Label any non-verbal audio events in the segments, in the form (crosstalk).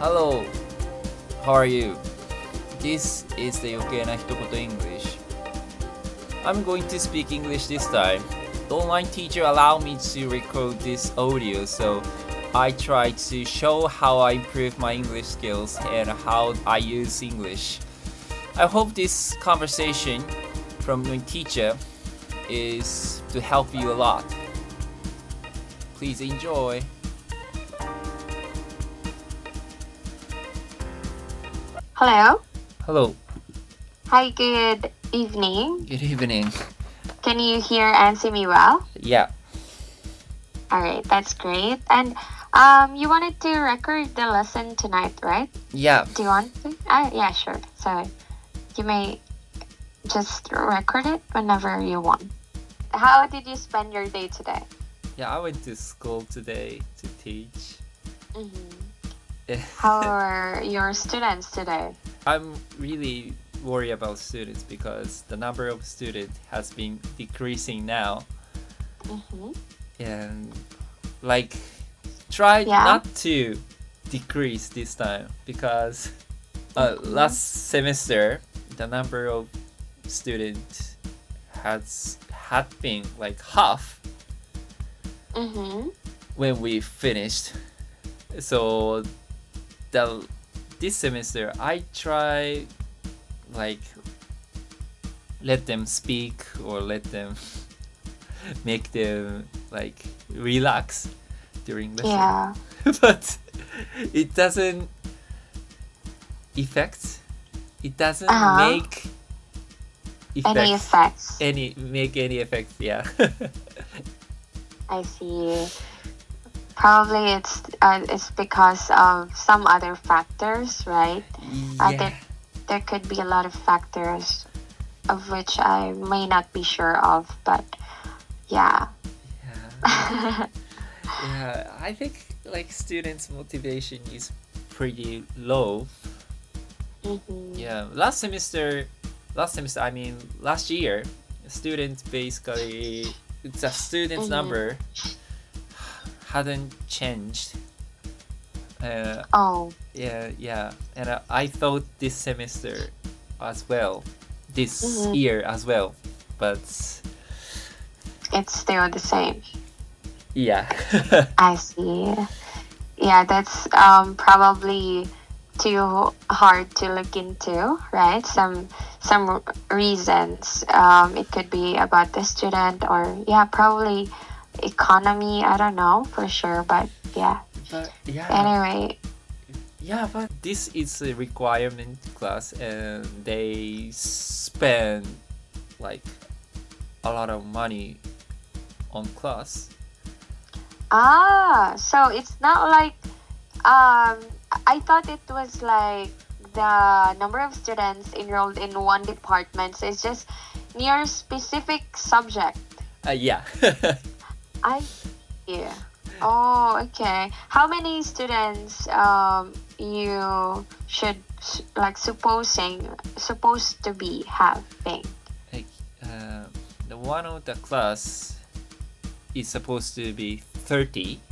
Hello, how are you? This is the 余計な一言 English. I'm going to speak English this time. The online teacher allowed me to record this audio, so I try to show how I improve my English skills and how I use English. I hope this conversation from my teacher is to help you a lot. Please enjoy. Hello. Hello. Hi, good evening. Good evening. Can you hear and see me well? Yeah. All right, that's great. And um, you wanted to record the lesson tonight, right? Yeah. Do you want to? Uh, yeah, sure. So you may just record it whenever you want. How did you spend your day today? Yeah, I went to school today to teach. Mm-hmm. (laughs) How are your students today? I'm really worried about students because the number of students has been decreasing now Mm-hmm. and like try Yeah. not to decrease this time because uh, Mhm. last semester the number of students has had been like half Mm-hmm. when we finished. So the this semester I try like let them speak or let them (laughs) make them like relax during lesson. Yeah. (laughs) but it doesn't affect it doesn't Uh-huh. make Any effects? any make any effect yeah (laughs) I see. Probably it's uh, it's because of some other factors, right? Uh, yeah there, there could be a lot of factors of which I may not be sure of, but yeah. yeah (laughs) yeah i think like students motivation is pretty low Mhm. yeah last semester last semester i mean last year students basically the students Mhm. number hadn't changed uh, Oh, yeah yeah and uh, i thought this semester as well this Mhm. year as well but it's still the same. yeah (laughs) I see. Yeah, that's um, probably too hard to look into, right? Some some reasons. Um, it could be about the student, or yeah, probably economy. I don't know for sure, but yeah. but yeah Anyway, Yeah, but this is a requirement class, and they spend like a lot of money on class. Ah, so it's not like um I thought it was like the number of students enrolled in one department. So it's just near specific subject. Uh, yeah, (laughs) I yeah. Oh, okay. How many students um you should like supposing supposed to be having? like uh, the one of the class is supposed to be thirty.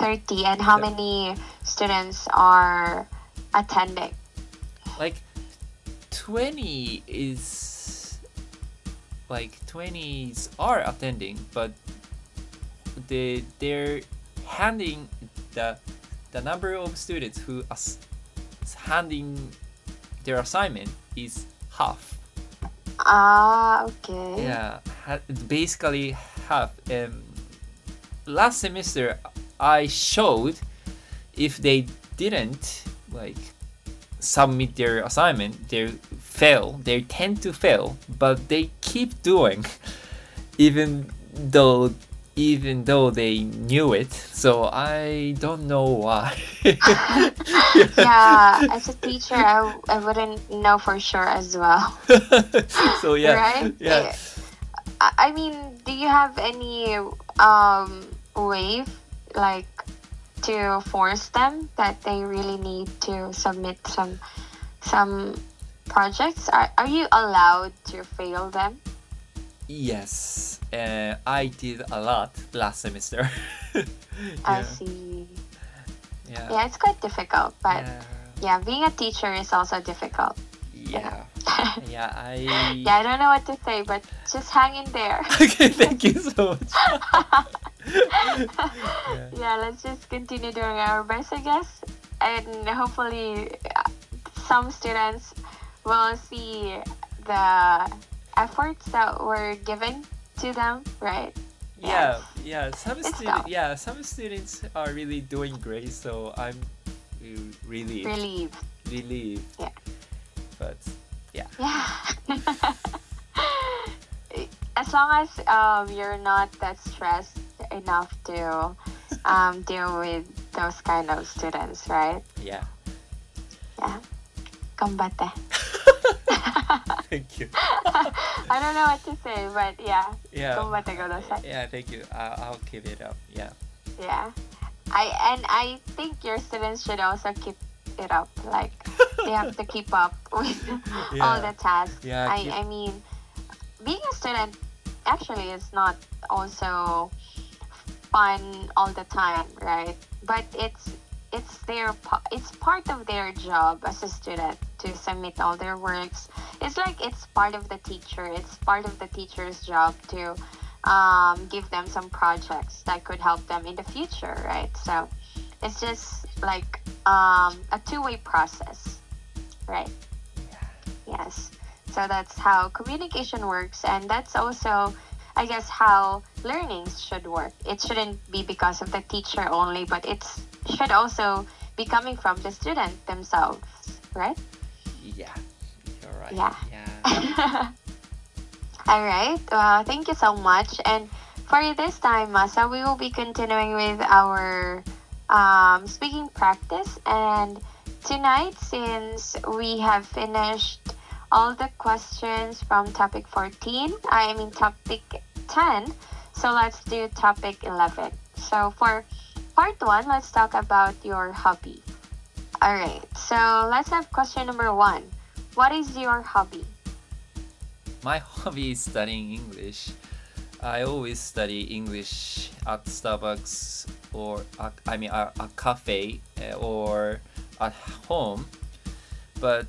30 and how Yeah. many students are attending? Like twenty is like twenties are attending, but they they're handing the the number of students who as handing their assignment is half. Ah, okay. Yeah, ha- basically half. Um, last semester, I showed if they didn't like submit their assignment, they fail. They tend to fail, but they keep doing, (laughs) even though even though they knew it. So I don't know why. (laughs) yeah, as a teacher, I, I wouldn't know for sure as well. (laughs) so yeah, Right? yeah. I, I mean, do you have any um way like to force them that they really need to submit some some projects? Are, are you allowed to fail them? Yes, uh, I did a lot last semester. (laughs) I see. Yeah. Yeah, it's quite difficult, but yeah. yeah, being a teacher is also difficult. Yeah. Yeah. (laughs) I. (laughs) Yeah, I don't know what to say, but just hang in there. okay. Thank you so much. yeah. yeah, let's just continue doing our best, I guess. And hopefully, uh, some students will see the efforts that were given to them, right? Yeah, yeah. Some students, yeah, some students are really doing great. So I'm re- really Relieved. relieved. Yeah. But Yeah. Yeah. (laughs) as long as um, you're not that stressed enough to um, (laughs) deal with those kind of students, right? yeah. Yeah. Gambate. (laughs) thank you. I don't know what to say, but yeah. Yeah. Yeah. Thank you. I- I'll keep it up. Yeah. Yeah. I and I think your students should also keep it up. Like they have to keep up (laughs) with all the tasks. Yeah, I, keep- I mean being a student actually is not also fun all the time, right? But it's it's their it's part of their job as a student to submit all their works. It's like it's part of the teacher. It's part of the teacher's job to um, give them some projects that could help them in the future, right? So it's just like um, a two-way process, right? Yes. So that's how communication works, and that's also, I guess, how learnings should work. It shouldn't be because of the teacher only, but it should also be coming from the student themselves, right? Yeah. Right. Yeah. Yeah. (laughs) All right. Well, thank you so much. And for this time, Masa, we will be continuing with our um, speaking practice. And tonight, since we have finished all the questions from topic 14, I mean topic 10, so let's do topic 11. So for part one, let's talk about your hobby. All right. So let's have question number one. What is your hobby? My (laughs) hobby is studying English. I always study English at Starbucks or I mean a, a cafe uh, or at home. But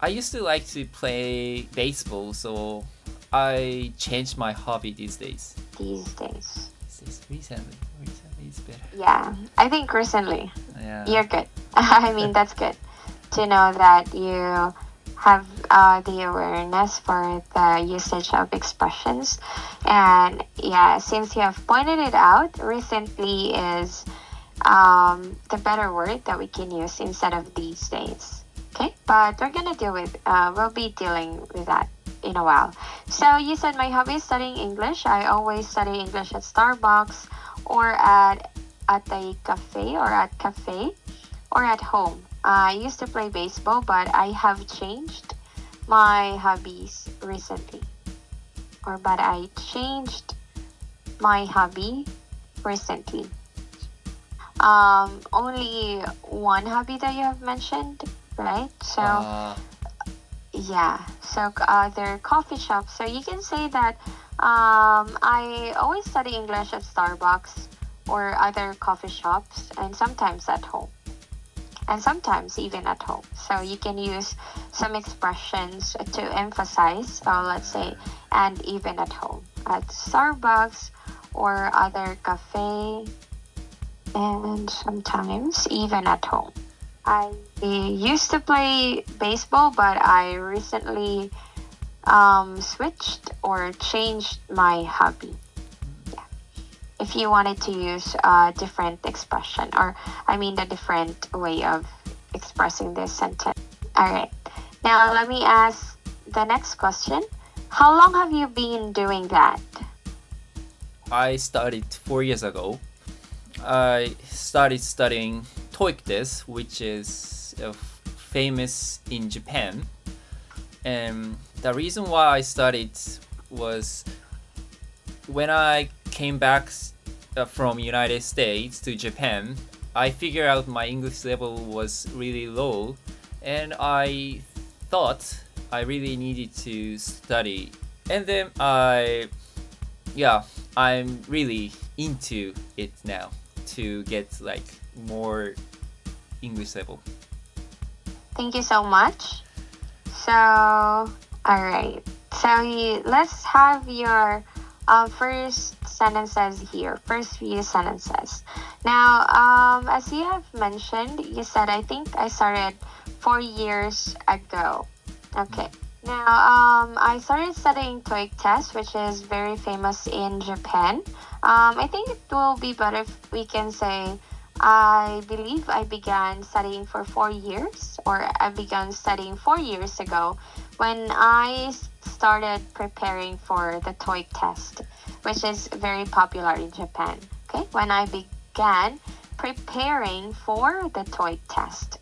I used to like to play baseball, so I changed my hobby these days. these days. This is recently. Recently is better. Yeah, I think recently Yeah. you're good. (laughs) I mean, that's good to know that you have uh, the awareness for the usage of expressions. And yeah, since you have pointed it out, recently is um, the better word that we can use instead of these days. Okay, but we're gonna deal with, uh, we'll be dealing with that in a while. So you said my hobby is studying English. I always study English at Starbucks or at at a cafe or at cafe or at home. I used to play baseball, but I have changed my hobbies recently. Or but I changed my hobby recently. Um, only one hobby that you have mentioned, right? So Uh, yeah, so other coffee shops. So you can say that um, I always study English at Starbucks or other coffee shops, and sometimes at home, and sometimes even at home. So you can use some expressions to emphasize. So let's say, and even at home at Starbucks or other cafe, and sometimes even at home. I used to play baseball, but I recently um, switched or changed my hobby. If you wanted to use a different expression, or I mean, a different way of expressing this sentence. All right. Now, let me ask the next question. How long have you been doing that? I started four years ago. I started studying TOEIC test, which is uh, famous in Japan. And the reason why I studied was when I came back uh, from United States to Japan, I figured out my English level was really low, and I thought I really needed to study. And then I, yeah, I'm really into it now to get like more English level. Thank you so much. So, all right. So you, let's have your uh, first sentences here. First few sentences. Now, um, as you have mentioned, you said I think I started four years ago. Okay. Now, um, I started studying TOEIC test, which is very famous in Japan. Um, I think it will be better if we can say I believe I began studying for four years, or I began studying four years ago when I started preparing for the TOEIC test, which is very popular in Japan. Okay, when I began preparing for the TOEIC test.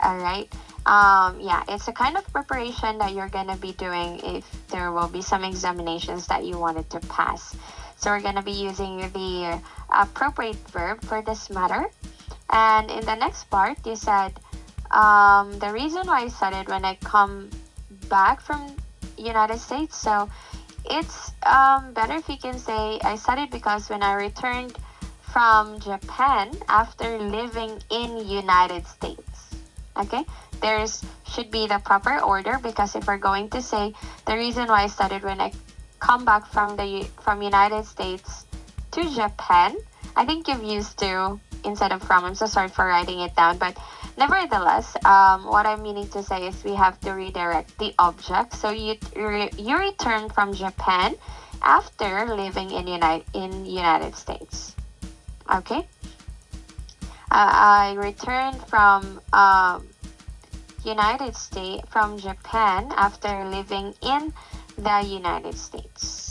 All right. Um, yeah, it's a kind of preparation that you're gonna be doing if there will be some examinations that you wanted to pass. So we're gonna be using the appropriate verb for this matter. And in the next part, you said um, the reason why I studied when I come back from United States. So it's um, better if you can say I studied because when I returned from Japan after living in United States. Okay, there's should be the proper order because if we're going to say the reason why I studied when I come back from the from United States to Japan, I think you've used to instead of from. I'm so sorry for writing it down, but nevertheless, um, what I'm meaning to say is we have to redirect the object. So you you return from Japan after living in United in United States. Okay. Uh, I returned from um, United States from Japan after living in the United States.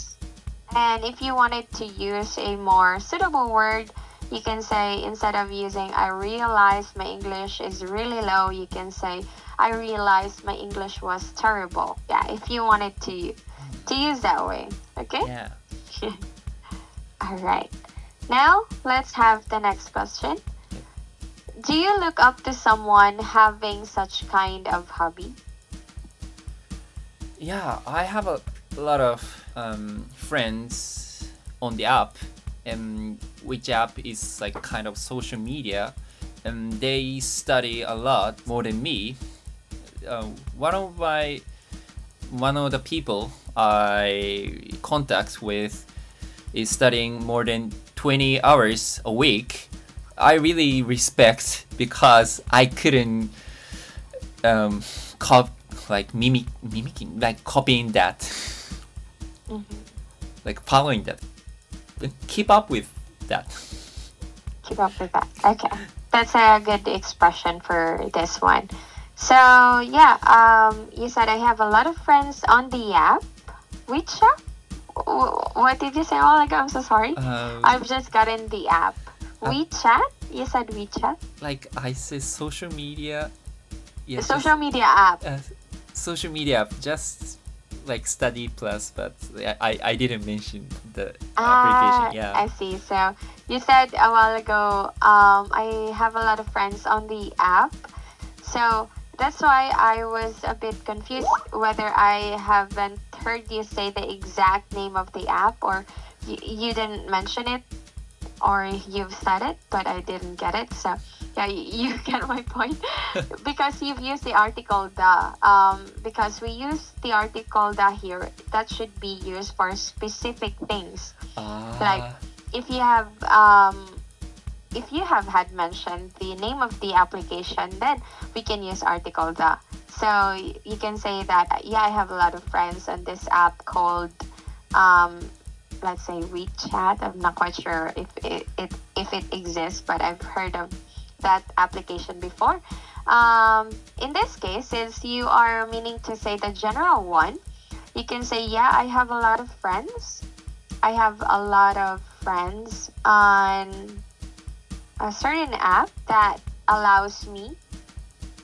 And if you wanted to use a more suitable word, you can say instead of using I realize my English is really low, you can say I realized my English was terrible. Yeah, if you wanted to to use that way. Okay? Yeah. (laughs) All right. Now, let's have the next question. Do you look up to someone having such kind of hobby? Yeah, I have a lot of um, friends on the app, and which app is like kind of social media, and they study a lot more than me. Uh, one of my one of the people I contact with is studying more than 20 hours a week. I really respect because I couldn't um, cop like mimic mimicking like copying that (laughs) like following that keep up with that Keep up with that. Okay. That's a good expression for this one. So, yeah, um, you said I have a lot of friends on the app. Which app? What did you say while ago? I'm so sorry. um, I've just gotten the app. WeChat? You said WeChat? like i say social media yeah, The just, social media app. uh, social media app. just like Studyplus but I, I didn't mention the Ah, application yeah I see. So you said a while ago, um, I have a lot of friends on the app. So that's why I was a bit confused whether I haven't heard you say the exact name of the app or you, you didn't mention it or you've said it, but I didn't get it. So yeah, you, (laughs) get my point (laughs) because you've used the article the. Um, because we use the article the here, that should be used for specific things Ah, like if you have um if you have had mentioned the name of the application then we can use article the so you can say that yeah i have a lot of friends on this app called um let's say wechat. I'm not quite sure if it, it if it exists but i've heard of that application before. Um in this case since you are meaning to say the general one you can say yeah i have a lot of friends. I have a lot of friends on a certain app that allows me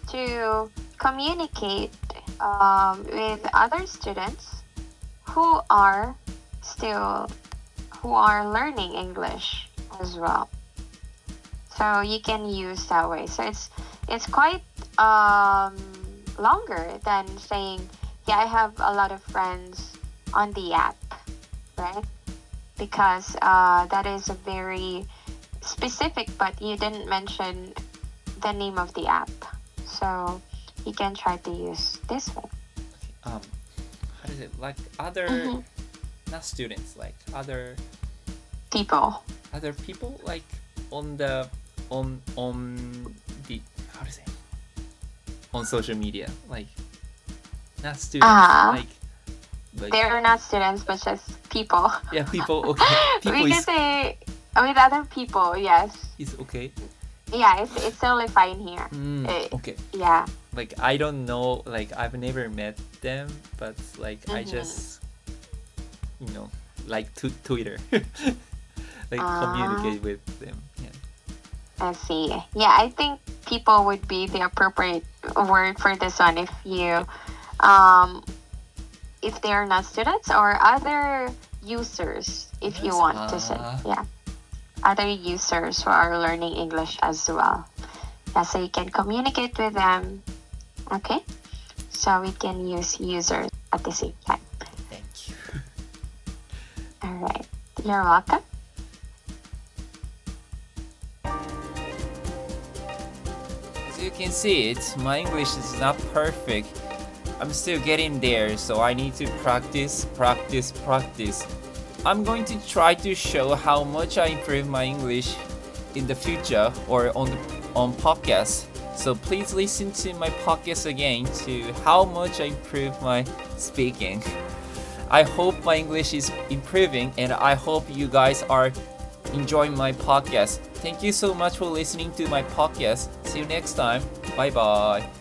to communicate um, with other students who are still who are learning English as well. So you can use that way. So it's it's quite um, longer than saying, yeah, I have a lot of friends on the app, right? Because uh, that is a very specific, but you didn't mention the name of the app. So you can try to use this one. Um, how is it? Like other, Mhm. Not students, like other People. other people, like on the on on the how to say on social media, like not students, Ah. like like They're not students, but just people. yeah, people. (laughs) Okay, people we can say with other people, yes. it's okay. Yeah, it's, it's totally fine here. Mm, Eh. okay. Yeah. like I don't know like I've never met them but like I Mhm. just you know like to Twitter (laughs) like Ah. communicate with them yeah I see. Yeah, I think people would be the appropriate word for this one if you, um, if they are not students or other users, if you Yes, want to say, ah. yeah, other users who are learning English as well. Yeah, so you can communicate with them. Okay, so we can use users at the same time. You're welcome. as you can see it my English is not perfect I'm still getting there so I need to practice practice practice I'm going to try to show how much I improve my English in the future or on the on podcast. So please listen to my podcast again to how much I improve my speaking. I hope my English is improving and I hope you guys are enjoying my podcast. Thank you so much for listening to my podcast. See you next time. Bye bye.